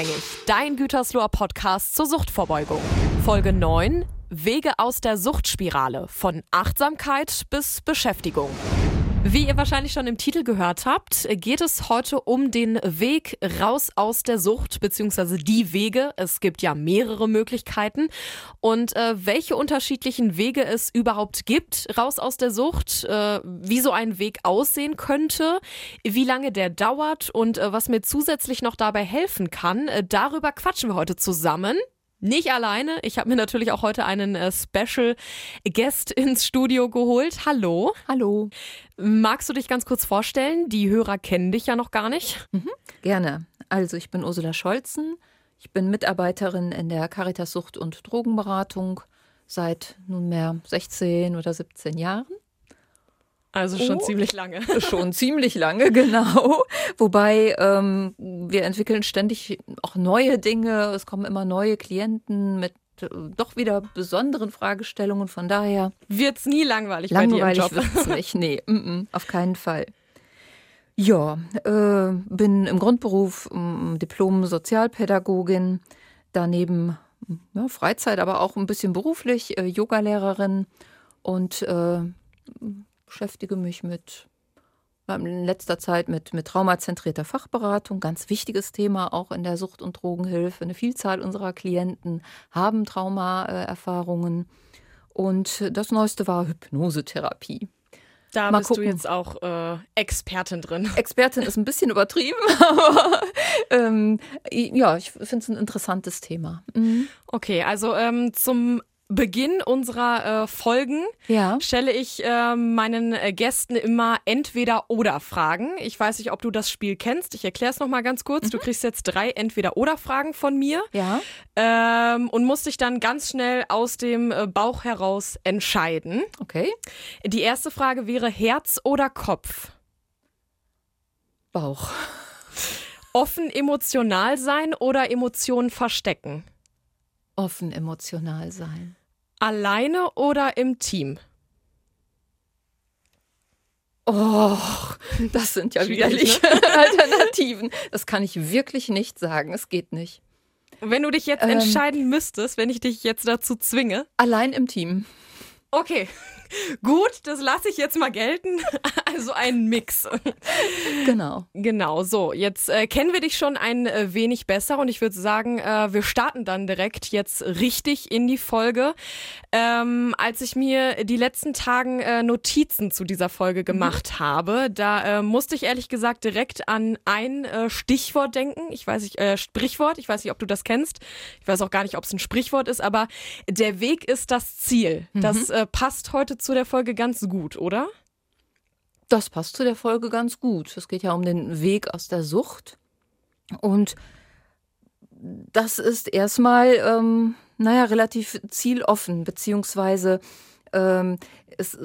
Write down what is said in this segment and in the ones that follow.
Unabhängig, dein Gütersloher Podcast zur Suchtvorbeugung. Folge 9: Wege aus der Suchtspirale. Von Achtsamkeit bis Beschäftigung. Wie ihr wahrscheinlich schon im Titel gehört habt, geht es heute um den Weg raus aus der Sucht, beziehungsweise die Wege. Es gibt ja mehrere Möglichkeiten. Und äh, welche unterschiedlichen Wege es überhaupt gibt, raus aus der Sucht, äh, wie so ein Weg aussehen könnte, wie lange der dauert und äh, was mir zusätzlich noch dabei helfen kann, äh, darüber quatschen wir heute zusammen. Nicht alleine. Ich habe mir natürlich auch heute einen äh, Special Guest ins Studio geholt. Hallo. Hallo. Magst du dich ganz kurz vorstellen? Die Hörer kennen dich ja noch gar nicht. Mhm, gerne. Also ich bin Ursula Scholzen. Ich bin Mitarbeiterin in der Caritas Sucht- und Drogenberatung seit nunmehr 16 oder 17 Jahren. Also schon oh, ziemlich lange. Schon ziemlich lange, genau. Wobei ähm, wir entwickeln ständig auch neue Dinge. Es kommen immer neue Klienten mit äh, doch wieder besonderen Fragestellungen. Von daher wird es nie langweilig, langweilig bei dir im Job. wird's nicht. Nee, m -m, auf keinen Fall. Ja, äh, bin im Grundberuf ähm, Diplom-Sozialpädagogin, daneben ja, Freizeit, aber auch ein bisschen beruflich, äh, Yogalehrerin und äh, beschäftige mich mit in letzter Zeit mit, mit traumazentrierter Fachberatung, ganz wichtiges Thema auch in der Sucht- und Drogenhilfe. Eine Vielzahl unserer Klienten haben Traumaerfahrungen. Und das Neueste war Hypnosetherapie. Da Mal bist gucken. du jetzt auch äh, Expertin drin. Expertin ist ein bisschen übertrieben, aber ähm, ja, ich finde es ein interessantes Thema. Mhm. Okay, also ähm, zum Beginn unserer äh, Folgen ja. stelle ich äh, meinen äh, Gästen immer entweder oder Fragen. Ich weiß nicht, ob du das Spiel kennst. Ich erkläre es nochmal ganz kurz. Mhm. Du kriegst jetzt drei entweder oder Fragen von mir ja. ähm, und musst dich dann ganz schnell aus dem äh, Bauch heraus entscheiden. Okay. Die erste Frage wäre Herz oder Kopf? Bauch. Offen emotional sein oder Emotionen verstecken? Offen emotional sein. Alleine oder im Team? Oh, das sind ja widerliche ne? Alternativen. Das kann ich wirklich nicht sagen. Es geht nicht. Wenn du dich jetzt ähm, entscheiden müsstest, wenn ich dich jetzt dazu zwinge. Allein im Team. Okay. Gut, das lasse ich jetzt mal gelten. Also ein Mix. Genau. Genau, so. Jetzt äh, kennen wir dich schon ein äh, wenig besser und ich würde sagen, äh, wir starten dann direkt jetzt richtig in die Folge. Ähm, als ich mir die letzten Tagen äh, Notizen zu dieser Folge gemacht mhm. habe, da äh, musste ich ehrlich gesagt direkt an ein äh, Stichwort denken. Ich weiß nicht, Sprichwort. Ich weiß nicht, ob du das kennst. Ich weiß auch gar nicht, ob es ein Sprichwort ist, aber der Weg ist das Ziel. Mhm. Das passt heute zu der Folge ganz gut, oder? Das passt zu der Folge ganz gut. Es geht ja um den Weg aus der Sucht. Und das ist erstmal, ähm, naja, relativ zieloffen, beziehungsweise ähm, es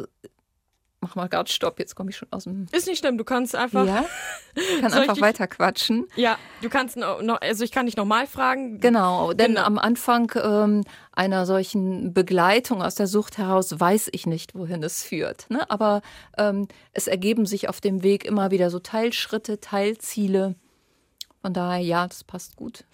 mach mal gerade Stopp, jetzt komme ich schon aus dem. Ist nicht schlimm, du kannst einfach. Ja, kann einfach dich... weiter quatschen. Ja, du kannst noch, also ich kann dich nochmal fragen. Genau, denn genau. am Anfang ähm, einer solchen Begleitung aus der Sucht heraus weiß ich nicht, wohin es führt. Ne? Aber ähm, es ergeben sich auf dem Weg immer wieder so Teilschritte, Teilziele von daher, ja, das passt gut.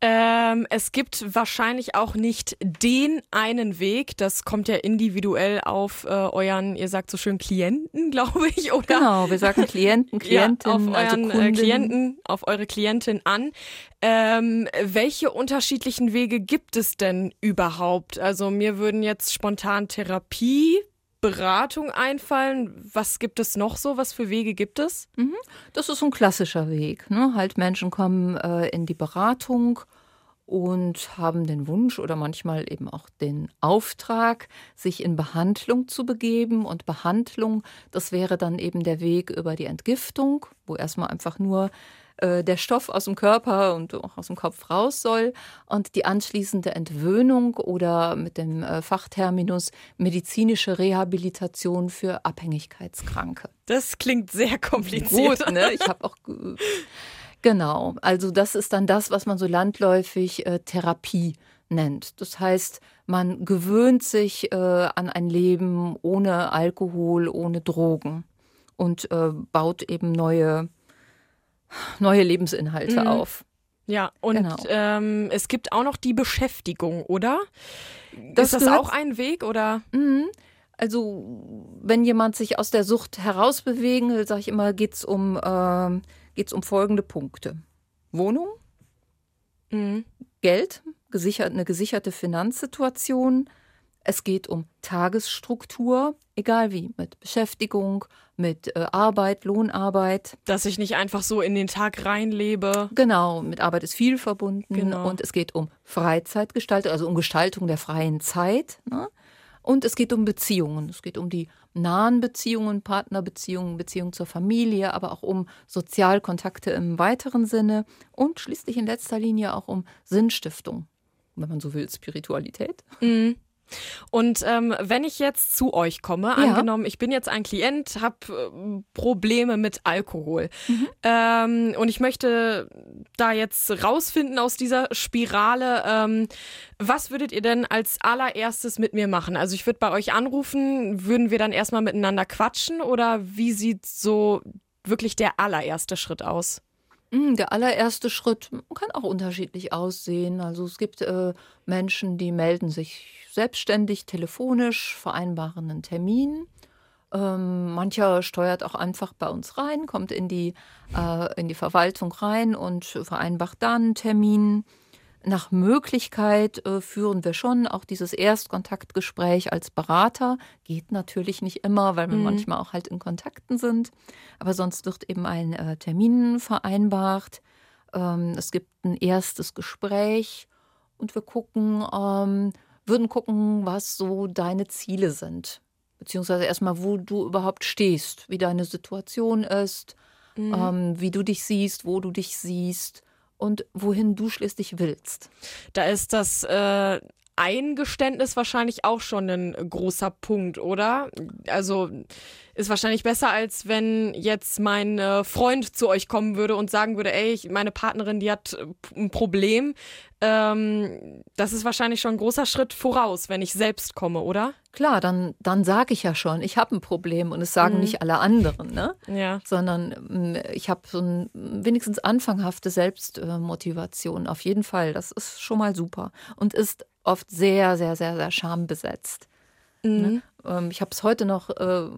Ähm, es gibt wahrscheinlich auch nicht den einen Weg. Das kommt ja individuell auf äh, euren, ihr sagt so schön Klienten, glaube ich, oder? Genau, wir sagen Klienten, Klientinnen, ja, auf also euren also Klienten, auf eure Klientin an. Ähm, welche unterschiedlichen Wege gibt es denn überhaupt? Also mir würden jetzt spontan Therapie Beratung einfallen. Was gibt es noch so? Was für Wege gibt es? Mhm. Das ist ein klassischer Weg. Ne? Halt Menschen kommen äh, in die Beratung und haben den Wunsch oder manchmal eben auch den Auftrag, sich in Behandlung zu begeben. Und Behandlung, das wäre dann eben der Weg über die Entgiftung, wo erstmal einfach nur äh, der Stoff aus dem Körper und auch aus dem Kopf raus soll und die anschließende Entwöhnung oder mit dem äh, Fachterminus medizinische Rehabilitation für Abhängigkeitskranke. Das klingt sehr kompliziert. Gut, ne? Ich habe auch genau. Also das ist dann das, was man so landläufig äh, Therapie nennt. Das heißt, man gewöhnt sich äh, an ein Leben ohne Alkohol, ohne Drogen und äh, baut eben neue neue Lebensinhalte mhm. auf. Ja, und Genau. ähm, es gibt auch noch die Beschäftigung, oder? Das ist das auch ein Weg, oder? Mhm. Also, wenn jemand sich aus der Sucht herausbewegen will, sage ich immer, geht es um, geht's um folgende Punkte. Wohnung, Mhm. Geld, gesichert, eine gesicherte Finanzsituation. Es geht um Tagesstruktur, egal wie, mit Beschäftigung, mit äh, Arbeit, Lohnarbeit. Dass ich nicht einfach so in den Tag reinlebe. Genau, mit Arbeit ist viel verbunden. Genau. Und es geht um Freizeitgestaltung, also um Gestaltung der freien Zeit. Ne? Und es geht um Beziehungen. Es geht um die nahen Beziehungen, Partnerbeziehungen, Beziehungen zur Familie, aber auch um Sozialkontakte im weiteren Sinne und schließlich in letzter Linie auch um Sinnstiftung, wenn man so will, Spiritualität. Mhm. Und ähm, wenn ich jetzt zu euch komme, angenommen, ich bin jetzt ein Klient, habe äh, Probleme mit Alkohol ähm, und ich möchte da jetzt rausfinden aus dieser Spirale, ähm, was würdet ihr denn als allererstes mit mir machen? Also ich würde bei euch anrufen, würden wir dann erstmal miteinander quatschen oder wie sieht so wirklich der allererste Schritt aus? Mm, Der allererste Schritt kann auch unterschiedlich aussehen. Also es gibt äh, Menschen, die melden sich selbstständig telefonisch, vereinbaren einen Termin. Ähm, mancher steuert auch einfach bei uns rein, kommt in die, äh, in die Verwaltung rein und vereinbart dann einen Termin. Nach Möglichkeit äh, führen wir schon auch dieses Erstkontaktgespräch als Berater. Geht natürlich nicht immer, weil wir Mhm. manchmal auch halt in Kontakten sind. Aber sonst wird eben ein äh, Termin vereinbart. Ähm, es gibt ein erstes Gespräch und wir gucken, ähm, würden gucken, was so deine Ziele sind. Beziehungsweise erstmal, wo du überhaupt stehst, wie deine Situation ist, ähm, wie du dich siehst, wo du dich siehst und wohin du schließlich willst. Da ist das äh, Eingeständnis wahrscheinlich auch schon ein großer Punkt, oder? Also ist wahrscheinlich besser, als wenn jetzt mein äh, Freund zu euch kommen würde und sagen würde, ey, ich, meine Partnerin, die hat äh, ein Problem. Ähm, das ist wahrscheinlich schon ein großer Schritt voraus, wenn ich selbst komme, oder? Klar, dann, dann sage ich ja schon, ich habe ein Problem und es sagen nicht alle anderen, ne? Ja. sondern ähm, ich habe so ein wenigstens anfanghafte Selbstmotivation. Auf jeden Fall, das ist schon mal super und ist oft sehr, sehr, sehr, sehr schambesetzt. Ne? Ähm, Ich habe es heute noch, äh,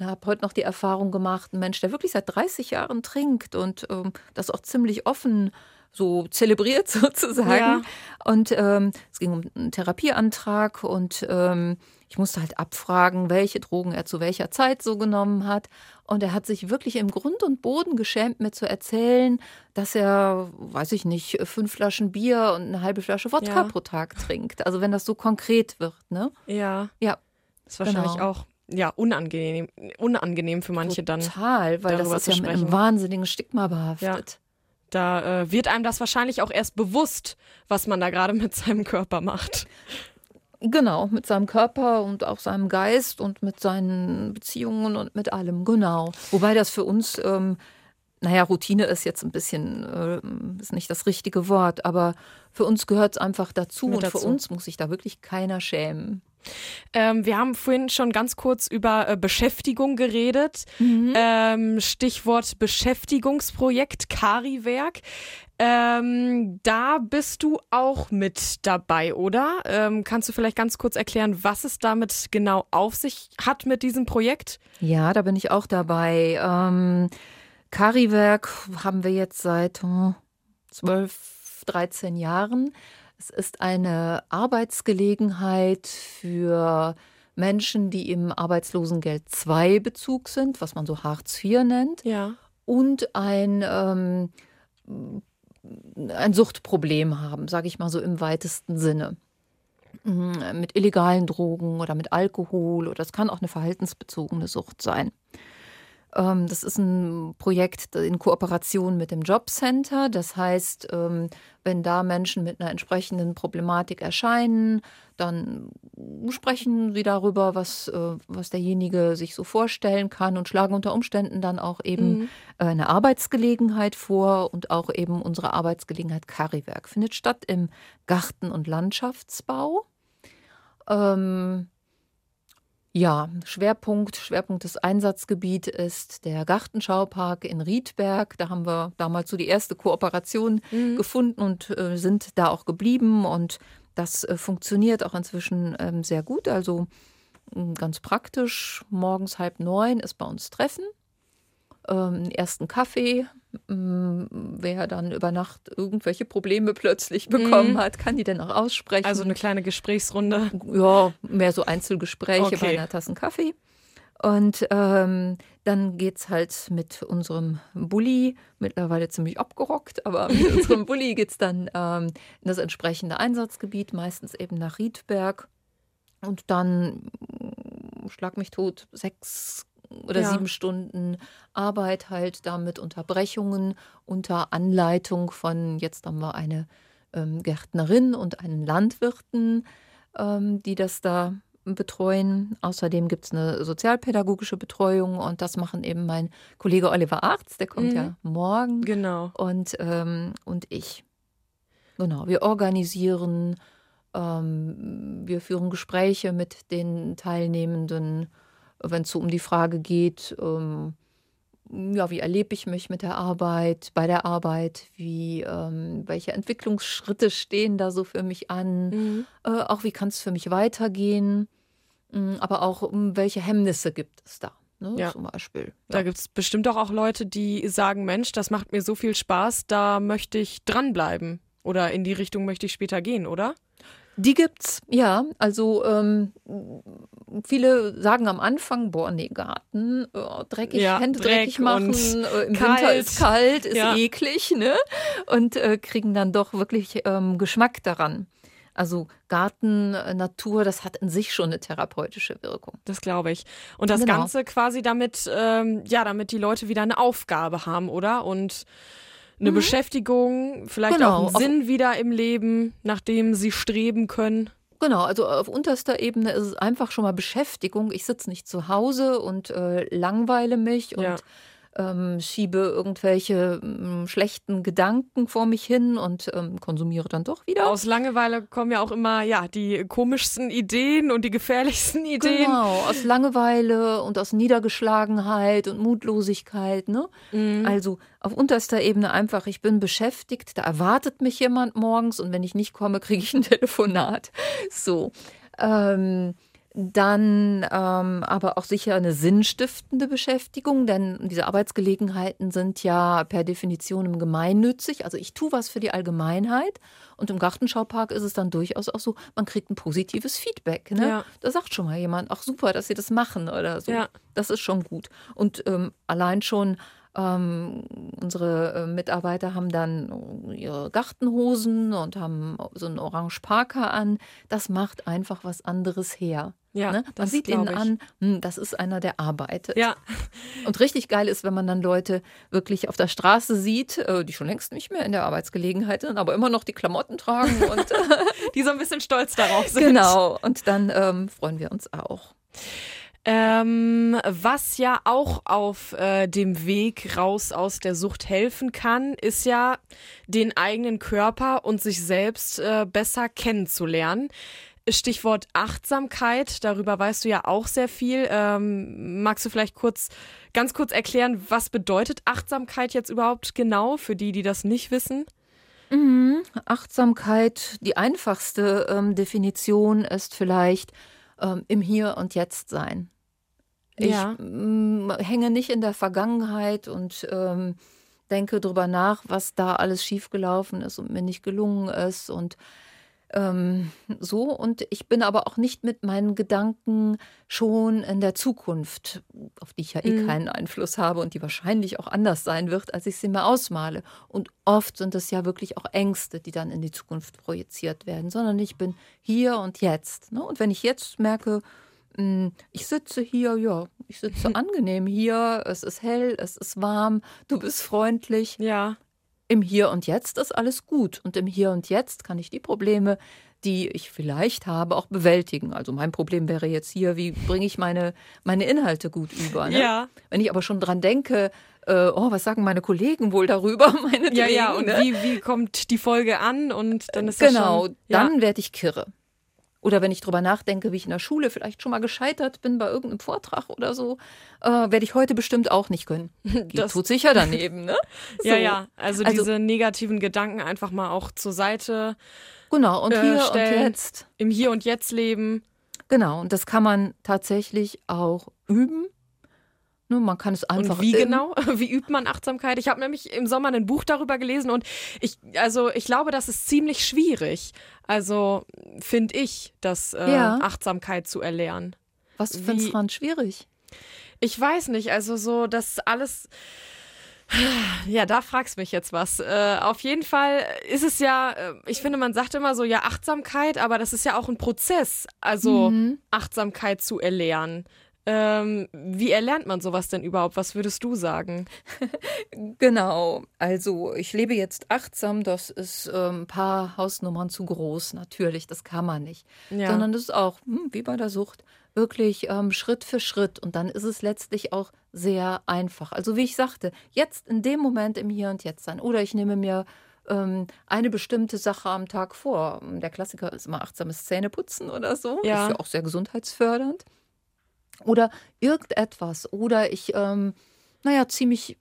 habe heute noch die Erfahrung gemacht, ein Mensch, der wirklich seit 30 Jahren trinkt und ähm, das auch ziemlich offen so zelebriert sozusagen. Ja. Und ähm, es ging um einen Therapieantrag und ähm, ich musste halt abfragen, welche Drogen er zu welcher Zeit so genommen hat. Und er hat sich wirklich im Grund und Boden geschämt, mir zu erzählen, dass er, weiß ich nicht, fünf Flaschen Bier und eine halbe Flasche Wodka Ja. pro Tag trinkt. Also wenn das so konkret wird, ne? Ja. Ja, Ist wahrscheinlich Genau. auch ja, unangenehm, unangenehm für manche dann. total, weil das ist ja mit einem wahnsinnigen Stigma behaftet. Da äh, wird einem das wahrscheinlich auch erst bewusst, was man da gerade mit seinem Körper macht. Genau, mit seinem Körper und auch seinem Geist und mit seinen Beziehungen und mit allem, genau. Wobei das für uns, ähm, naja, Routine ist jetzt ein bisschen, äh, ist nicht das richtige Wort, aber für uns gehört es einfach dazu Mit und für dazu. uns muss sich da wirklich keiner schämen. Ähm, wir haben vorhin schon ganz kurz über äh, Beschäftigung geredet. Mhm. Ähm, Stichwort Beschäftigungsprojekt Kari-Werk. Ähm, da bist du auch mit dabei, oder? Ähm, kannst du vielleicht ganz kurz erklären, was es damit genau auf sich hat mit diesem Projekt? Ja, da bin ich auch dabei. Ähm, Kariwerk haben wir jetzt seit hm, 12, 13 Jahren. Es ist eine Arbeitsgelegenheit für Menschen, die im Arbeitslosengeld II Bezug sind, was man so Hartz IV nennt, Ja. und ein, ähm, ein Suchtproblem haben, sage ich mal so im weitesten Sinne. Mm, Mit illegalen Drogen oder mit Alkohol oder es kann auch eine verhaltensbezogene Sucht sein. Ähm, Das ist ein Projekt in Kooperation mit dem Jobcenter. Das heißt, ähm, wenn da Menschen mit einer entsprechenden Problematik erscheinen, dann sprechen sie darüber, was, äh, was derjenige sich so vorstellen kann und schlagen unter Umständen dann auch eben äh, eine Arbeitsgelegenheit vor und auch eben unsere Arbeitsgelegenheit Kariwerk findet statt im Garten- und Landschaftsbau. Ähm, Ja, Schwerpunkt, Schwerpunkt des Einsatzgebiets ist der Gartenschaupark in Riedberg. Da haben wir damals so die erste Kooperation mhm. gefunden und äh, sind da auch geblieben. Und das äh, funktioniert auch inzwischen ähm, sehr gut. Also äh, ganz praktisch. Morgens halb neun ist bei uns Treffen. Ähm, ersten Kaffee wer dann über Nacht irgendwelche Probleme plötzlich bekommen mhm. hat, kann die dann auch aussprechen. Also eine kleine Gesprächsrunde. Ja, mehr so Einzelgespräche okay. bei einer Tasse Kaffee. Und ähm, dann geht es halt mit unserem Bulli, mittlerweile ziemlich abgerockt, aber mit unserem Bulli geht es dann ähm, in das entsprechende Einsatzgebiet, meistens eben nach Riedberg. Und dann, schlag mich tot, sechs oder ja. sieben Stunden Arbeit halt da mit Unterbrechungen unter Anleitung von, jetzt haben wir eine ähm, Gärtnerin und einen Landwirten, ähm, die das da betreuen. Außerdem gibt es eine sozialpädagogische Betreuung und das machen eben mein Kollege Oliver Arzt, der kommt mhm. ja morgen. Genau. Und, ähm, und ich. Genau, wir organisieren, ähm, wir führen Gespräche mit den Teilnehmenden wenn es so um die Frage geht, ähm, ja, wie erlebe ich mich mit der Arbeit, bei der Arbeit, wie, ähm, welche Entwicklungsschritte stehen da so für mich an, mhm. äh, auch wie kann es für mich weitergehen, äh, aber auch um welche Hemmnisse gibt es da. Ne, ja. Zum Beispiel. Ja. Da gibt es bestimmt auch, auch Leute, die sagen, Mensch, das macht mir so viel Spaß, da möchte ich dranbleiben. Oder in die Richtung möchte ich später gehen, oder? Die gibt's, ja. Also ähm, viele sagen am Anfang, boah, nee, Garten, oh, dreckig, ja, Hände Dreck dreckig machen, äh, im kalt. Winter ist kalt, ist ja. eklig, ne? Und äh, kriegen dann doch wirklich ähm, Geschmack daran. Also Garten, äh, Natur, das hat in sich schon eine therapeutische Wirkung. Das glaube ich. Und das genau. Ganze quasi damit, ähm, ja, damit die Leute wieder eine Aufgabe haben, oder? Und eine mhm. Beschäftigung, vielleicht genau. auch einen Sinn wieder im Leben, nach dem sie streben können. Genau, also auf unterster Ebene ist es einfach schon mal Beschäftigung. Ich sitze nicht zu Hause und äh, langweile mich und ja ähm, schiebe irgendwelche ähm, schlechten Gedanken vor mich hin und ähm, konsumiere dann doch wieder. Aus Langeweile kommen ja auch immer ja die komischsten Ideen und die gefährlichsten Ideen. Genau, aus Langeweile und aus Niedergeschlagenheit und Mutlosigkeit. Ne? Mhm. Also auf unterster Ebene einfach, ich bin beschäftigt, da erwartet mich jemand morgens und wenn ich nicht komme, kriege ich ein Telefonat. So. Ähm, dann ähm, aber auch sicher eine sinnstiftende Beschäftigung, denn diese Arbeitsgelegenheiten sind ja per Definition gemeinnützig. Also ich tue was für die Allgemeinheit und im Gartenschaupark ist es dann durchaus auch so, man kriegt ein positives Feedback. Ne? Ja. Da sagt schon mal jemand, ach super, dass Sie das machen oder so. Ja. Das ist schon gut. Und ähm, allein schon ähm, unsere äh, Mitarbeiter haben dann ihre Gartenhosen und haben so einen Orange Parker an. Das macht einfach was anderes her. Ja, ne? Man sieht ihnen an, hm, das ist einer, der arbeitet. Ja. Und richtig geil ist, wenn man dann Leute wirklich auf der Straße sieht, äh, die schon längst nicht mehr in der Arbeitsgelegenheit sind, aber immer noch die Klamotten tragen und die so ein bisschen stolz darauf sind. Genau. Und dann ähm, freuen wir uns auch. Ähm, was ja auch auf äh, dem Weg raus aus der Sucht helfen kann, ist ja den eigenen Körper und sich selbst äh, besser kennenzulernen. Stichwort Achtsamkeit, darüber weißt du ja auch sehr viel. Ähm, magst du vielleicht kurz, ganz kurz erklären, was bedeutet Achtsamkeit jetzt überhaupt genau für die, die das nicht wissen? Mhm. Achtsamkeit, die einfachste ähm, Definition ist vielleicht ähm, im Hier und Jetzt sein. Ich ja. Mm, hänge nicht in der Vergangenheit und ähm, denke darüber nach, was da alles schiefgelaufen ist und mir nicht gelungen ist und ähm, so. Und ich bin aber auch nicht mit meinen Gedanken schon in der Zukunft, auf die ich ja eh mhm. keinen Einfluss habe und die wahrscheinlich auch anders sein wird, als ich sie mir ausmale. Und oft sind es ja wirklich auch Ängste, die dann in die Zukunft projiziert werden, sondern ich bin hier und jetzt. Ne? Und wenn ich jetzt merke, hm, ich sitze hier, ja, ich sitze angenehm hier, es ist hell, es ist warm, du bist freundlich. Ja. Im Hier und Jetzt ist alles gut und im Hier und Jetzt kann ich die Probleme, die ich vielleicht habe, auch bewältigen. Also mein Problem wäre jetzt hier, wie bringe ich meine, meine Inhalte gut über? Ne? Ja. Wenn ich aber schon dran denke, äh, oh, was sagen meine Kollegen wohl darüber? Meine ja, ja, und ne? wie, wie kommt die Folge an? Und dann ist das Genau, schon, ja. dann werde ich kirre. Oder wenn ich drüber nachdenke, wie ich in der Schule vielleicht schon mal gescheitert bin bei irgendeinem Vortrag oder so, äh, werde ich heute bestimmt auch nicht können. Die Das- tut sich ja daneben, ne? So. Ja, ja. Also, Also- diese negativen Gedanken einfach mal auch zur Seite Genau, und äh, hier stellen. und jetzt. im Hier und Jetzt leben. Genau, und das kann man tatsächlich auch üben. Ne, man kann es einfach. und wie genau? Wie übt man Achtsamkeit? Ich habe nämlich im Sommer ein Buch darüber gelesen und ich, also ich glaube, das ist ziemlich schwierig. Also finde ich, das äh, Ja. Achtsamkeit zu erlernen. Was findest du schwierig? Ich weiß nicht, also so, das alles. Ja, da fragst mich jetzt was. Äh, auf jeden Fall ist es ja, äh, ich finde, man sagt immer so, ja, Achtsamkeit, aber das ist ja auch ein Prozess, also Mhm. Achtsamkeit zu erlernen. Ähm, wie erlernt man sowas denn überhaupt? Was würdest du sagen? Genau, also ich lebe jetzt achtsam, das ist ähm, ein paar Hausnummern zu groß, natürlich, das kann man nicht. Ja. Sondern das ist auch, hm, wie bei der Sucht, wirklich ähm, Schritt für Schritt. Und dann ist es letztlich auch sehr einfach. Also wie ich sagte, jetzt in dem Moment im Hier und Jetzt sein. Oder ich nehme mir ähm, eine bestimmte Sache am Tag vor. Der Klassiker ist immer achtsames Zähneputzen oder so. Ja. Das ist ja auch sehr gesundheitsfördernd. Oder irgendetwas. Oder ich, ähm, naja, ziehe mich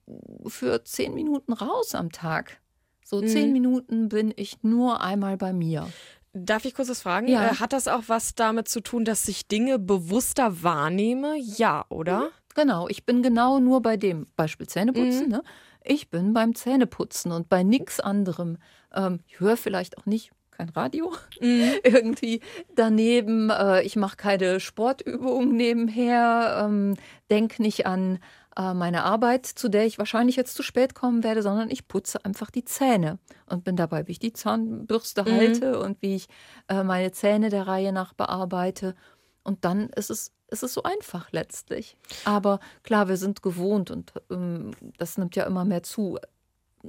für zehn Minuten raus am Tag. So zehn Mhm. Minuten bin ich nur einmal bei mir. Darf ich kurz was fragen? Ja. Äh, hat das auch was damit zu tun, dass ich Dinge bewusster wahrnehme? Ja, oder? Genau, ich bin genau nur bei dem Beispiel Zähneputzen. Mhm. Ne? Ich bin beim Zähneputzen und bei nichts anderem. Ähm, ich höre vielleicht auch nicht kein Radio Mhm. irgendwie daneben. Äh, ich mache keine Sportübungen nebenher. Ähm, denk nicht an äh, meine Arbeit, zu der ich wahrscheinlich jetzt zu spät kommen werde, sondern ich putze einfach die Zähne und bin dabei, wie ich die Zahnbürste Mhm. halte und wie ich äh, meine Zähne der Reihe nach bearbeite. Und dann ist es, ist es so einfach letztlich. Aber klar, wir sind gewohnt und ähm, das nimmt ja immer mehr zu.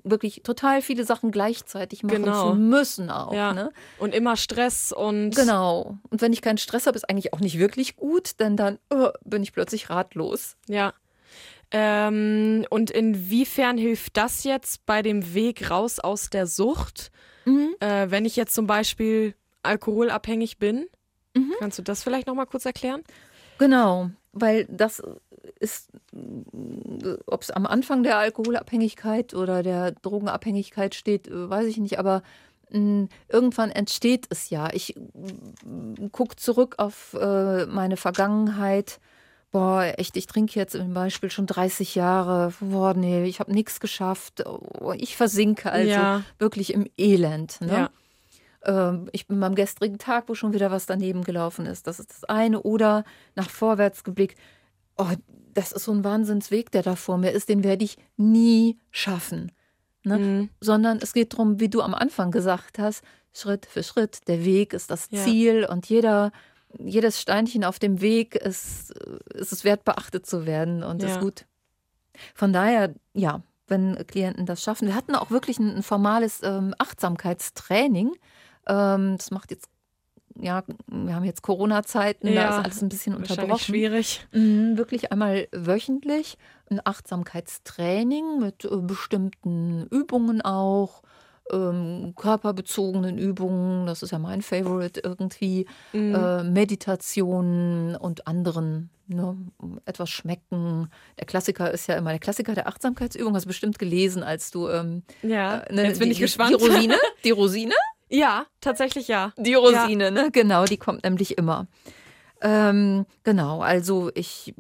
Wirklich total viele Sachen gleichzeitig machen Genau. müssen auch. Ja. Ne? Und immer Stress und. Genau. Und wenn ich keinen Stress habe, ist eigentlich auch nicht wirklich gut, denn dann äh, bin ich plötzlich ratlos. Ja. Ähm, und inwiefern hilft das jetzt bei dem Weg raus aus der Sucht? Äh, wenn ich jetzt zum Beispiel alkoholabhängig bin? Mhm. Kannst du das vielleicht nochmal kurz erklären? Genau, weil das ist, ob es am Anfang der Alkoholabhängigkeit oder der Drogenabhängigkeit steht, äh, weiß ich nicht, aber mh, irgendwann entsteht es ja. Ich gucke zurück auf äh, meine Vergangenheit. Boah, echt, ich trinke jetzt zum Beispiel schon 30 Jahre. Boah, nee, ich habe nichts geschafft. Oh, ich versinke also Ja. wirklich im Elend. Ne? Ja. Ähm, ich bin beim gestrigen Tag, wo schon wieder was daneben gelaufen ist. Das ist das eine. Oder nach vorwärts geblickt. Oh, das ist so ein Wahnsinnsweg, der da vor mir ist. Den werde ich nie schaffen. Ne? Mhm. Sondern es geht darum, wie du am Anfang gesagt hast, Schritt für Schritt. Der Weg ist das Ja. Ziel und jeder, jedes Steinchen auf dem Weg ist, ist es wert, beachtet zu werden und Ja. ist gut. Von daher, ja, wenn Klienten das schaffen. Wir hatten auch wirklich ein, ein formales ähm, Achtsamkeitstraining. Ähm, das macht jetzt, ja, wir haben jetzt Corona-Zeiten, da Ja, ist alles ein bisschen unterbrochen. schwierig. Mhm, wirklich einmal wöchentlich ein Achtsamkeitstraining mit äh, bestimmten Übungen auch, ähm, körperbezogenen Übungen, das ist ja mein Favorite irgendwie, Mhm. äh, Meditationen und anderen, ne, etwas schmecken. Der Klassiker ist ja immer, der Klassiker der Achtsamkeitsübung hast du bestimmt gelesen, als du ähm, Ja, äh, ne, jetzt bin die, ich gespannt. Die Rosine, die Rosine? Ja, tatsächlich ja. Die Rosine, ne? Genau, die kommt nämlich immer. Ähm, genau, also ich,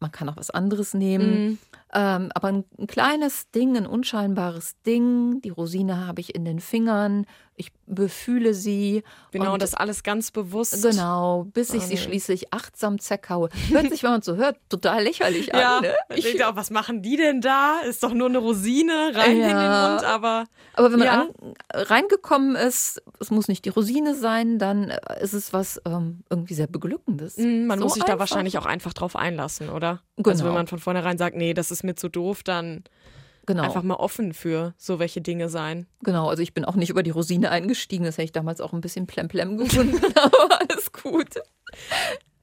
man kann auch was anderes nehmen, Mhm. Ähm, aber ein, ein kleines Ding, ein unscheinbares Ding. Die Rosine habe ich in den Fingern, ich befühle sie. Genau, und das alles ganz bewusst. Genau, bis ich Oh, sie nee. schließlich achtsam zerkaue. Hört sich, wenn man so hört, total lächerlich Ja, an. Ne? ich denke auch, was machen die denn da? Ist doch nur eine Rosine rein in den Ja. Mund, aber Aber wenn man Ja. an, reingekommen ist, es muss nicht die Rosine sein, dann ist es was ähm, irgendwie sehr Beglückendes. mm, man So muss sich da einfach. wahrscheinlich auch einfach drauf einlassen, oder? Genau. Also wenn man von vornherein sagt, nee, das ist mir zu doof, dann Genau. einfach mal offen für so welche Dinge sein. Genau, also ich bin auch nicht über die Rosine eingestiegen. Das hätte ich damals auch ein bisschen plemplem gefunden, aber alles gut.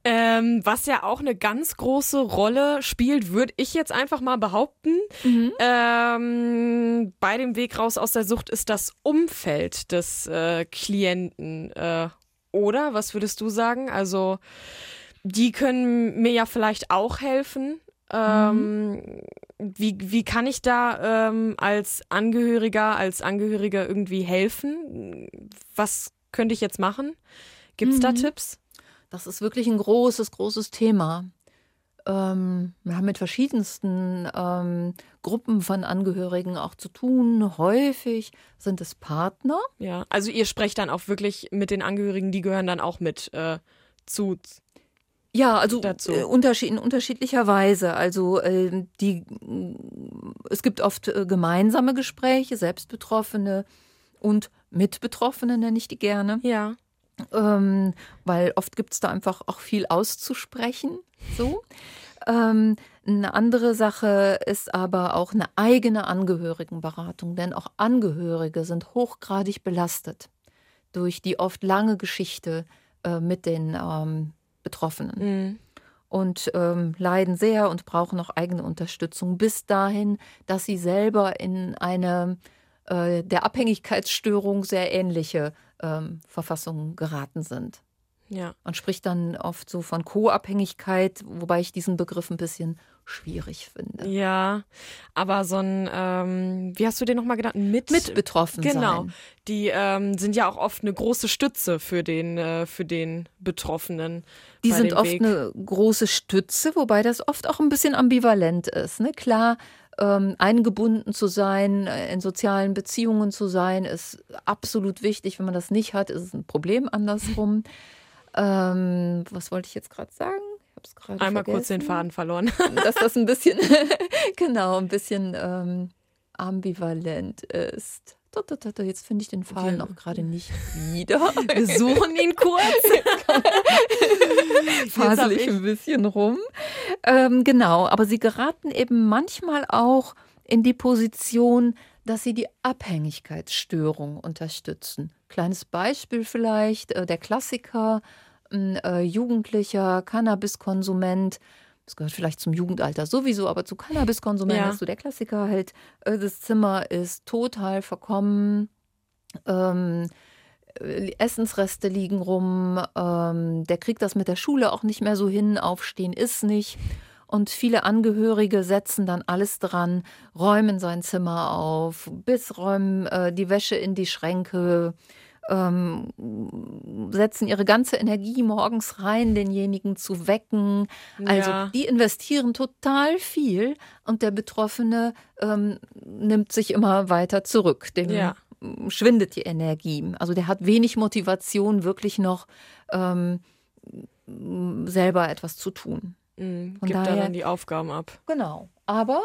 Ähm, was ja auch eine ganz große Rolle spielt, würde ich jetzt einfach mal behaupten. Mhm. Ähm, bei dem Weg raus aus der Sucht ist das Umfeld des äh, Klienten äh, Oder was würdest du sagen? Also, die können mir ja vielleicht auch helfen. Ähm, mhm. wie, wie kann ich da ähm, als Angehöriger, als Angehöriger irgendwie helfen? Was könnte ich jetzt machen? Gibt es mhm. da Tipps? Das ist wirklich ein großes, großes Thema. Ähm, wir haben mit verschiedensten ähm, Gruppen von Angehörigen auch zu tun. Häufig sind es Partner. Ja, also ihr sprecht dann auch wirklich mit den Angehörigen, die gehören dann auch mit äh, zu. Ja, also dazu. Äh, unterschied in unterschiedlicher Weise. Also äh, die, es gibt oft äh, gemeinsame Gespräche, Selbstbetroffene und Mitbetroffene nenne ich die gerne. Ja. Ähm, weil oft gibt es da einfach auch viel auszusprechen. So. Ähm, eine andere Sache ist aber auch eine eigene Angehörigenberatung, denn auch Angehörige sind hochgradig belastet durch die oft lange Geschichte äh, mit den ähm, Betroffenen. Mhm. Und ähm, leiden sehr und brauchen auch eigene Unterstützung bis dahin, dass sie selber in eine äh, der Abhängigkeitsstörung sehr ähnliche ähm, Verfassungen geraten sind. Ja. Man spricht dann oft so von Co-Abhängigkeit, wobei ich diesen Begriff ein bisschen schwierig finde. Ja, aber so ein, ähm, wie hast du den nochmal genannt? Mit, Mit betroffen Genau. Sein. Die ähm, sind ja auch oft eine große Stütze für den, äh, für den Betroffenen. Die sind oft Weg. eine große Stütze, wobei das oft auch ein bisschen ambivalent ist. Ne? Klar, ähm, eingebunden zu sein, äh, in sozialen Beziehungen zu sein, ist absolut wichtig. Wenn man das nicht hat, ist es ein Problem andersrum. Ähm, was wollte ich jetzt gerade sagen? Ich habe Einmal vergessen. kurz den Faden verloren. Dass das ein bisschen, genau, ein bisschen ähm, ambivalent ist. Jetzt finde ich den Faden auch gerade nicht wieder. Wir suchen ihn kurz. Fasel ich ein bisschen rum. Ähm, genau, aber sie geraten eben manchmal auch in die Position, dass sie die Abhängigkeitsstörung unterstützen. Kleines Beispiel vielleicht, äh, der Klassiker, ein äh, jugendlicher Cannabiskonsument, das gehört vielleicht zum Jugendalter sowieso, aber zu Cannabiskonsument ja. ist so der Klassiker halt, äh, das Zimmer ist total verkommen, ähm, äh, Essensreste liegen rum, ähm, der kriegt das mit der Schule auch nicht mehr so hin, aufstehen ist nicht. Und viele Angehörige setzen dann alles dran, räumen sein Zimmer auf, bis räumen äh, die Wäsche in die Schränke, ähm, setzen ihre ganze Energie morgens rein, denjenigen zu wecken. Also ja. die investieren total viel und der Betroffene ähm, nimmt sich immer weiter zurück. Dem ja. schwindet die Energie. Also der hat wenig Motivation, wirklich noch ähm, selber etwas zu tun. Mhm, gibt daher, da dann die Aufgaben ab. Genau. Aber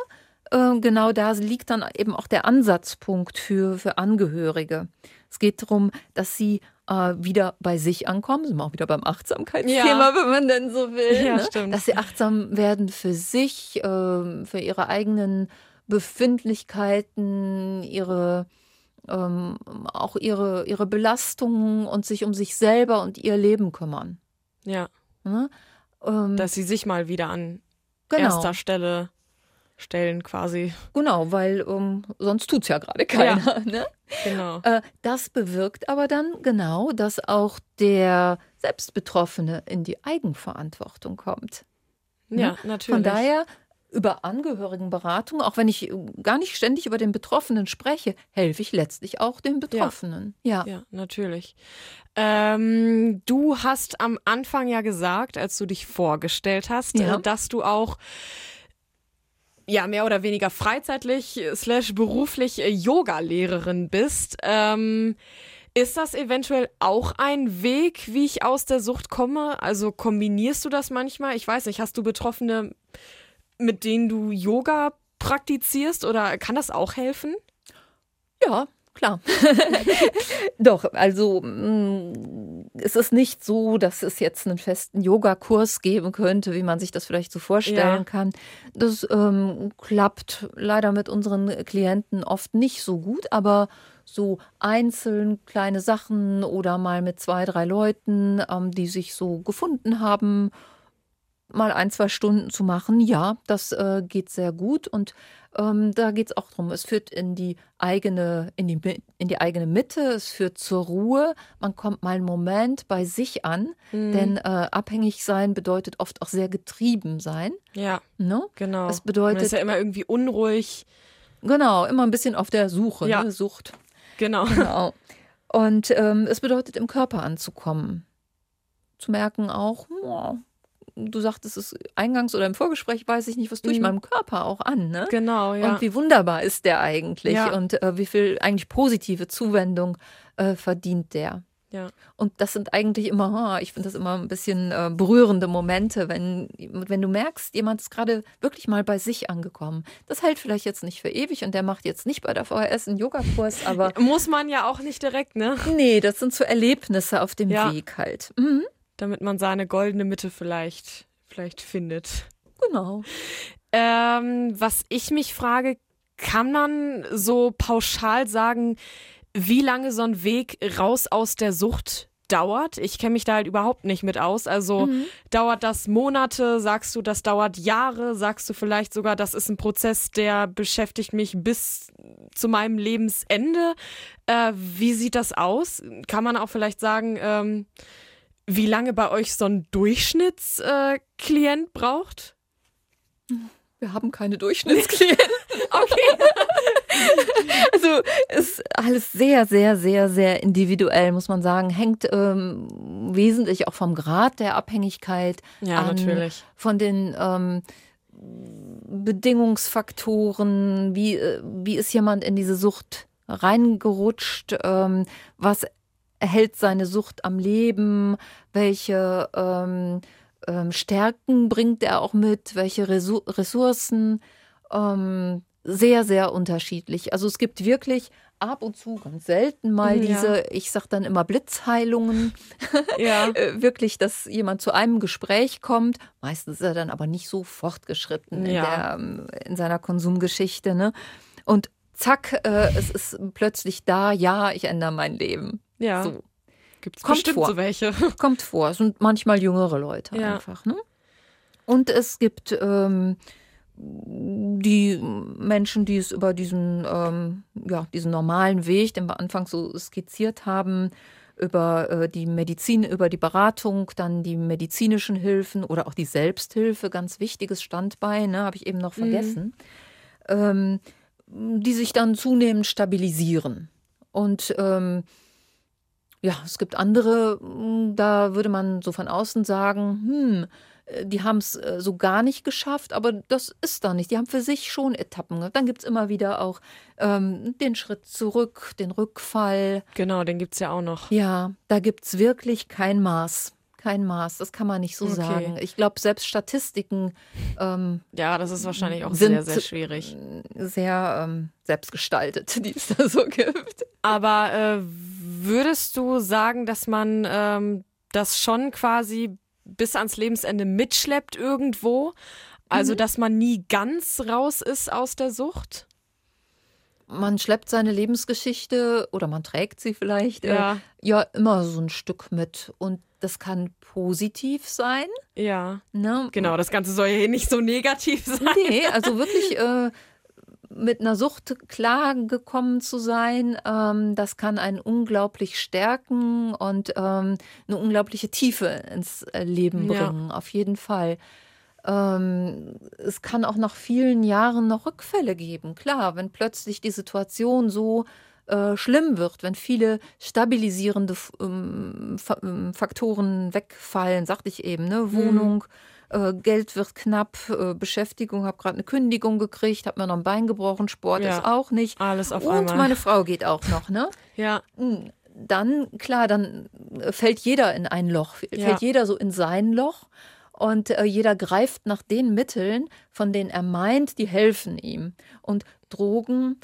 äh, genau da liegt dann eben auch der Ansatzpunkt für, für Angehörige. Es geht darum, dass sie äh, wieder bei sich ankommen, sind wir auch wieder beim Achtsamkeitsthema, ja. wenn man denn so will. Ja, ne? Dass sie achtsam werden für sich, äh, für ihre eigenen Befindlichkeiten, ihre ähm, auch ihre, ihre Belastungen und sich um sich selber und ihr Leben kümmern. Ja. Ne? Ähm, Dass sie sich mal wieder an genau. erster Stelle stellen quasi. Genau, weil um, sonst tut es ja gerade keiner. Ja, ne? Genau. Äh, das bewirkt aber dann genau, dass auch der Selbstbetroffene in die Eigenverantwortung kommt. Ja, ne? natürlich. Von daher über Angehörigenberatung, auch wenn ich gar nicht ständig über den Betroffenen spreche, helfe ich letztlich auch den Betroffenen. Ja, ja, ja natürlich. Ähm, du hast am Anfang ja gesagt, als du dich vorgestellt hast, ja. dass du auch ja mehr oder weniger freizeitlich slash beruflich äh, Yoga-Lehrerin bist. Ähm, ist das eventuell auch ein Weg, wie ich aus der Sucht komme? Also kombinierst du das manchmal? Ich weiß nicht, hast du Betroffene, mit denen du Yoga praktizierst oder kann das auch helfen? Ja, klar. Doch, also mm, es ist nicht so, dass es jetzt einen festen Yogakurs geben könnte, wie man sich das vielleicht so vorstellen ja. kann. Das ähm, klappt leider mit unseren Klienten oft nicht so gut, aber so einzeln kleine Sachen oder mal mit zwei, drei Leuten, ähm, die sich so gefunden haben, mal ein, zwei Stunden zu machen, ja, das äh, geht sehr gut. Und ähm, da geht es auch darum, es führt in die eigene, in die, in die eigene Mitte, es führt zur Ruhe. Man kommt mal einen Moment bei sich an, mhm. denn äh, abhängig sein bedeutet oft auch sehr getrieben sein. Ja. Ne? Genau. Es bedeutet. Man ist ja immer irgendwie unruhig. Genau, immer ein bisschen auf der Suche, ja. ne? Sucht. Genau. genau. Und ähm, es bedeutet, im Körper anzukommen. Zu merken auch, oh, du sagtest es eingangs oder im Vorgespräch, weiß ich nicht, was tue ich mhm. meinem Körper auch an. Ne? Genau, ja. Und wie wunderbar ist der eigentlich ja. und äh, wie viel eigentlich positive Zuwendung äh, verdient der. Ja. Und das sind eigentlich immer, ich finde das immer ein bisschen äh, berührende Momente, wenn, wenn du merkst, jemand ist gerade wirklich mal bei sich angekommen. Das hält vielleicht jetzt nicht für ewig und der macht jetzt nicht bei der VHS einen Yogakurs, aber. Muss man ja auch nicht direkt, ne? Nee, das sind so Erlebnisse auf dem ja. Weg halt. Mhm damit man seine goldene Mitte vielleicht, vielleicht findet. Genau. Ähm, was ich mich frage, kann man so pauschal sagen, wie lange so ein Weg raus aus der Sucht dauert? Ich kenne mich da halt überhaupt nicht mit aus. Also mhm. dauert das Monate? Sagst du, das dauert Jahre? Sagst du vielleicht sogar, das ist ein Prozess, der beschäftigt mich bis zu meinem Lebensende? Äh, wie sieht das aus? Kann man auch vielleicht sagen, ähm, wie lange bei euch so ein Durchschnittsklient äh, braucht? Wir haben keine Durchschnittsklienten. okay. also ist alles sehr, sehr, sehr, sehr individuell, muss man sagen. Hängt ähm, wesentlich auch vom Grad der Abhängigkeit ja, an, natürlich. von den ähm, Bedingungsfaktoren, wie, äh, wie ist jemand in diese Sucht reingerutscht, ähm, was hält seine Sucht am Leben, welche ähm, ähm, Stärken bringt er auch mit, welche Ressourcen. Ähm, sehr, sehr unterschiedlich. Also es gibt wirklich ab und zu ganz selten mal ja. diese, ich sag dann immer Blitzheilungen. Ja. Äh, wirklich, dass jemand zu einem Gespräch kommt. Meistens ist er dann aber nicht so fortgeschritten ja. in, der, in seiner Konsumgeschichte. Ne? Und zack, äh, es ist plötzlich da, ja, ich ändere mein Leben. Ja. So. Gibt es bestimmt vor. so welche. Kommt vor. Es sind manchmal jüngere Leute ja. einfach. Ne? Und es gibt ähm, die Menschen, die es über diesen, ähm, ja, diesen normalen Weg, den wir anfangs so skizziert haben, über äh, die Medizin, über die Beratung, dann die medizinischen Hilfen oder auch die Selbsthilfe, ganz wichtiges Standbein, ne, habe ich eben noch mhm. vergessen, mhm. ähm, die sich dann zunehmend stabilisieren. Und ähm, ja, es gibt andere, hm, da würde man so von außen sagen, hm, äh, die haben es äh, so gar nicht geschafft, aber das ist da nicht. Die haben für sich schon Etappen. Dann gibt es immer wieder auch ähm, den Schritt zurück, den Rückfall. Genau, den gibt es ja auch noch. Ja, da gibt es wirklich kein Maß kein Maß, das kann man nicht so okay. sagen. Ich glaube, selbst Statistiken. Ähm, ja, das ist wahrscheinlich auch sehr, sehr schwierig. Sehr ähm, selbstgestaltet, die es da so gibt. Aber äh, würdest du sagen, dass man ähm, das schon quasi bis ans Lebensende mitschleppt irgendwo? Also, mhm. dass man nie ganz raus ist aus der Sucht? man schleppt seine Lebensgeschichte oder man trägt sie vielleicht äh, ja. Äh, ja immer so ein Stück mit. Und das kann positiv sein. Ja. Ne? Genau, das Ganze soll ja nicht so negativ sein. Nee, also wirklich äh, mit einer Sucht klargekommen zu sein, ähm, das kann einen unglaublich stärken und ähm, eine unglaubliche Tiefe ins äh, Leben bringen, ja. auf jeden Fall. Ähm, es kann auch nach vielen Jahren noch Rückfälle geben. Klar, wenn plötzlich die Situation so äh, schlimm wird, wenn viele stabilisierende ähm, ähm, Faktoren wegfallen, sagte ich eben, ne? Wohnung, mhm. Äh, Geld wird knapp, äh, Beschäftigung, habe gerade eine Kündigung gekriegt, habe mir noch ein Bein gebrochen, Sport ja. ist auch nicht. Alles auf Und einmal. meine Frau geht auch noch, ne? ja. Hm, dann, klar, dann äh, fällt jeder in ein Loch, fällt ja. jeder so in sein Loch und äh, jeder greift nach den Mitteln, von denen er meint, die helfen ihm. Und Drogen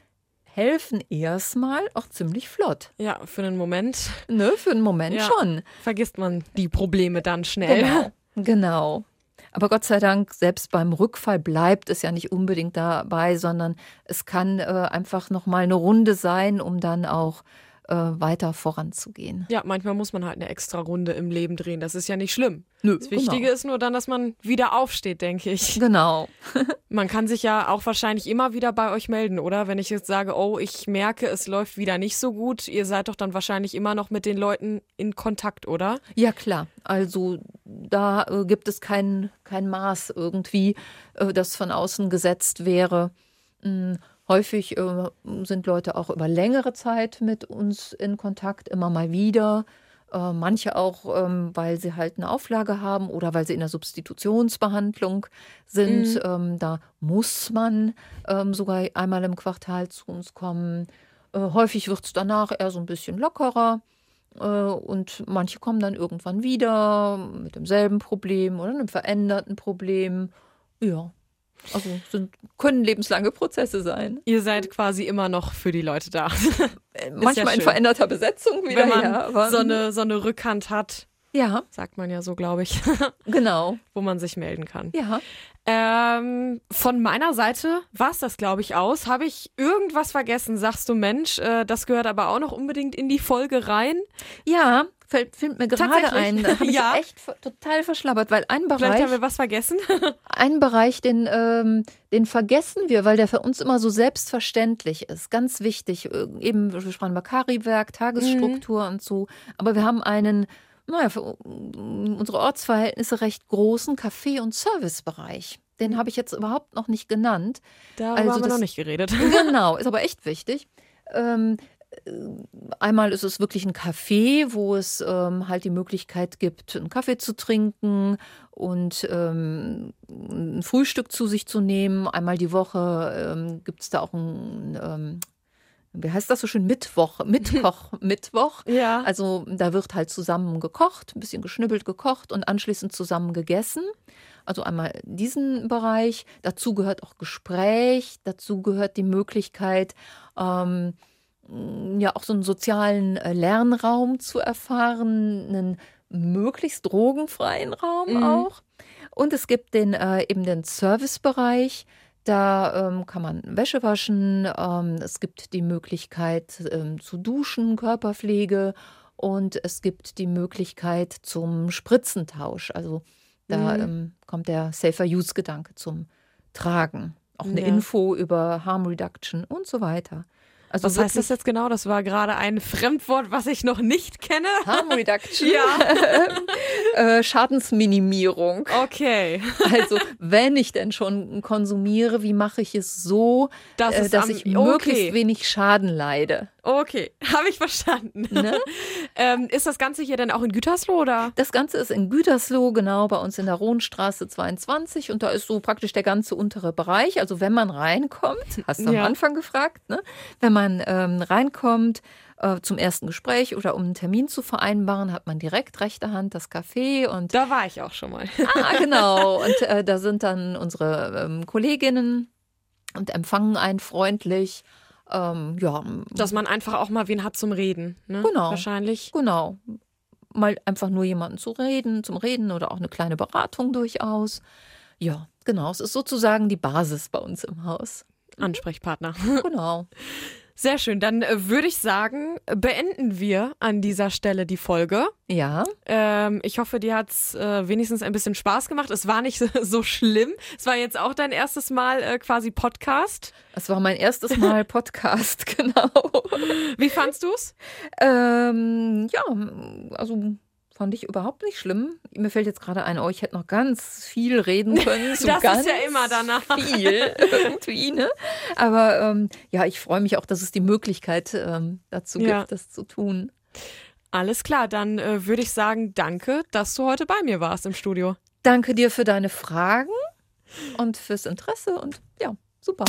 helfen erstmal auch ziemlich flott. Ja, für einen Moment. Ne, für einen Moment ja. schon. Vergisst man die Probleme dann schnell. Genau. genau. Aber Gott sei Dank, selbst beim Rückfall bleibt es ja nicht unbedingt dabei, sondern es kann äh, einfach nochmal eine Runde sein, um dann auch äh, weiter voranzugehen. Ja, manchmal muss man halt eine extra Runde im Leben drehen. Das ist ja nicht schlimm. Nö, Das Wichtige genau. ist nur dann, dass man wieder aufsteht, denke ich. Genau. Man kann sich ja auch wahrscheinlich immer wieder bei euch melden, oder? Wenn ich jetzt sage, oh, ich merke, es läuft wieder nicht so gut, ihr seid doch dann wahrscheinlich immer noch mit den Leuten in Kontakt, oder? Ja, klar. Also da äh, gibt es kein, kein Maß irgendwie, äh, das von außen gesetzt wäre. Hm, häufig äh, sind Leute auch über längere Zeit mit uns in Kontakt, immer mal wieder. Äh, manche auch, ähm, weil sie halt eine Auflage haben oder weil sie in der Substitutionsbehandlung sind. Ähm, da muss man ähm, sogar einmal im Quartal zu uns kommen. Äh, häufig wird es danach eher so ein bisschen lockerer. Äh, Und manche kommen dann irgendwann wieder mit demselben Problem oder einem veränderten Problem. Ja, also sind, können lebenslange Prozesse sein. Ihr seid quasi immer noch für die Leute da. Äh, Manchmal in schön. veränderter Besetzung wieder. Wenn man ja, so, eine, so eine Rückhand hat, ja, sagt man ja so, glaube ich, genau. wo man sich melden kann. Ja. Ähm, von meiner Seite war es das, glaube ich, aus. Habe ich irgendwas vergessen? Sagst du, Mensch, äh, das gehört aber auch noch unbedingt in die Folge rein. Ja, fällt, fällt mir gerade ein. Da habe ich Ja. echt total verschlabbert, weil ein Vielleicht Bereich, haben wir was vergessen. ein Bereich, den, ähm, den vergessen wir, weil der für uns immer so selbstverständlich ist. Ganz wichtig. Äh, Eben, wir sprachen über Kariwerk, Tagesstruktur und so. Aber wir haben einen, naja, für unsere Ortsverhältnisse recht großen Café- und Servicebereich. Den habe ich jetzt überhaupt noch nicht genannt. Darüber Also haben wir das- noch nicht geredet. Genau, ist aber echt wichtig. Ähm, äh, einmal ist es wirklich ein Café, wo es ähm, halt die Möglichkeit gibt, einen Kaffee zu trinken und ähm, ein Frühstück zu sich zu nehmen. Einmal die Woche ähm, gibt es da auch ein, ähm, wie heißt das so schön, Mittwoch, Mittwoch, Mittwoch. Ja. Also da wird halt zusammen gekocht, ein bisschen geschnibbelt gekocht und anschließend zusammen gegessen. Also einmal diesen Bereich. Dazu gehört auch Gespräch. Dazu gehört die Möglichkeit, ähm, ja auch so einen sozialen äh, Lernraum zu erfahren, einen möglichst drogenfreien Raum Mhm. auch. Und es gibt den äh, eben den Servicebereich. Da ähm, kann man Wäsche waschen. Ähm, es gibt die Möglichkeit ähm, zu duschen, Körperpflege. Und es gibt die Möglichkeit zum Spritzentausch. Also da Mhm. ähm, kommt der Safer-Use-Gedanke zum Tragen. Auch eine Ja. Info über Harm Reduction und so weiter. Also Was heißt das jetzt genau? Das war gerade ein Fremdwort, was ich noch nicht kenne. Harm Reduction, Ja. äh, Schadensminimierung. Okay. Also wenn ich denn schon konsumiere, wie mache ich es so, Das äh, dass am- ich möglichst okay. wenig Schaden leide? Okay, habe ich verstanden. Ne? ähm, ist das Ganze hier denn auch in Gütersloh oder? Das Ganze ist in Gütersloh, genau bei uns in der Rohnstraße 22 und da ist so praktisch der ganze untere Bereich. Also wenn man reinkommt, hast du Ja. am Anfang gefragt, ne? wenn man ähm, reinkommt äh, zum ersten Gespräch oder um einen Termin zu vereinbaren, hat man direkt rechte Hand das Café und Da war ich auch schon mal. ah, genau und äh, da sind dann unsere ähm, Kolleginnen und empfangen einen freundlich. Ähm, ja, Dass man einfach auch mal wen hat zum Reden. Ne? Genau. Wahrscheinlich. Genau. Mal einfach nur jemanden zu reden, zum Reden oder auch eine kleine Beratung durchaus. Ja, genau. Es ist sozusagen die Basis bei uns im Haus. Ansprechpartner. Genau. Sehr schön. Dann äh, würde ich sagen, beenden wir an dieser Stelle die Folge. Ja, Ähm, ich hoffe, dir hat's äh, wenigstens ein bisschen Spaß gemacht. Es war nicht so, schlimm. Es war jetzt auch dein erstes Mal äh, quasi Podcast. es war mein erstes Mal Podcast, genau. Wie fandst du's? Ähm, ja, also fand ich überhaupt nicht schlimm. Mir fällt jetzt gerade ein, oh, ich hätte noch ganz viel reden können. So Das ist ja immer danach. Viel irgendwie, ne? Aber ähm, ja, ich freue mich auch, dass es die Möglichkeit ähm, dazu Ja. gibt, das zu tun. Alles klar, dann äh, würde ich sagen, danke, dass du heute bei mir warst im Studio. Danke dir für deine Fragen und fürs Interesse und ja, super.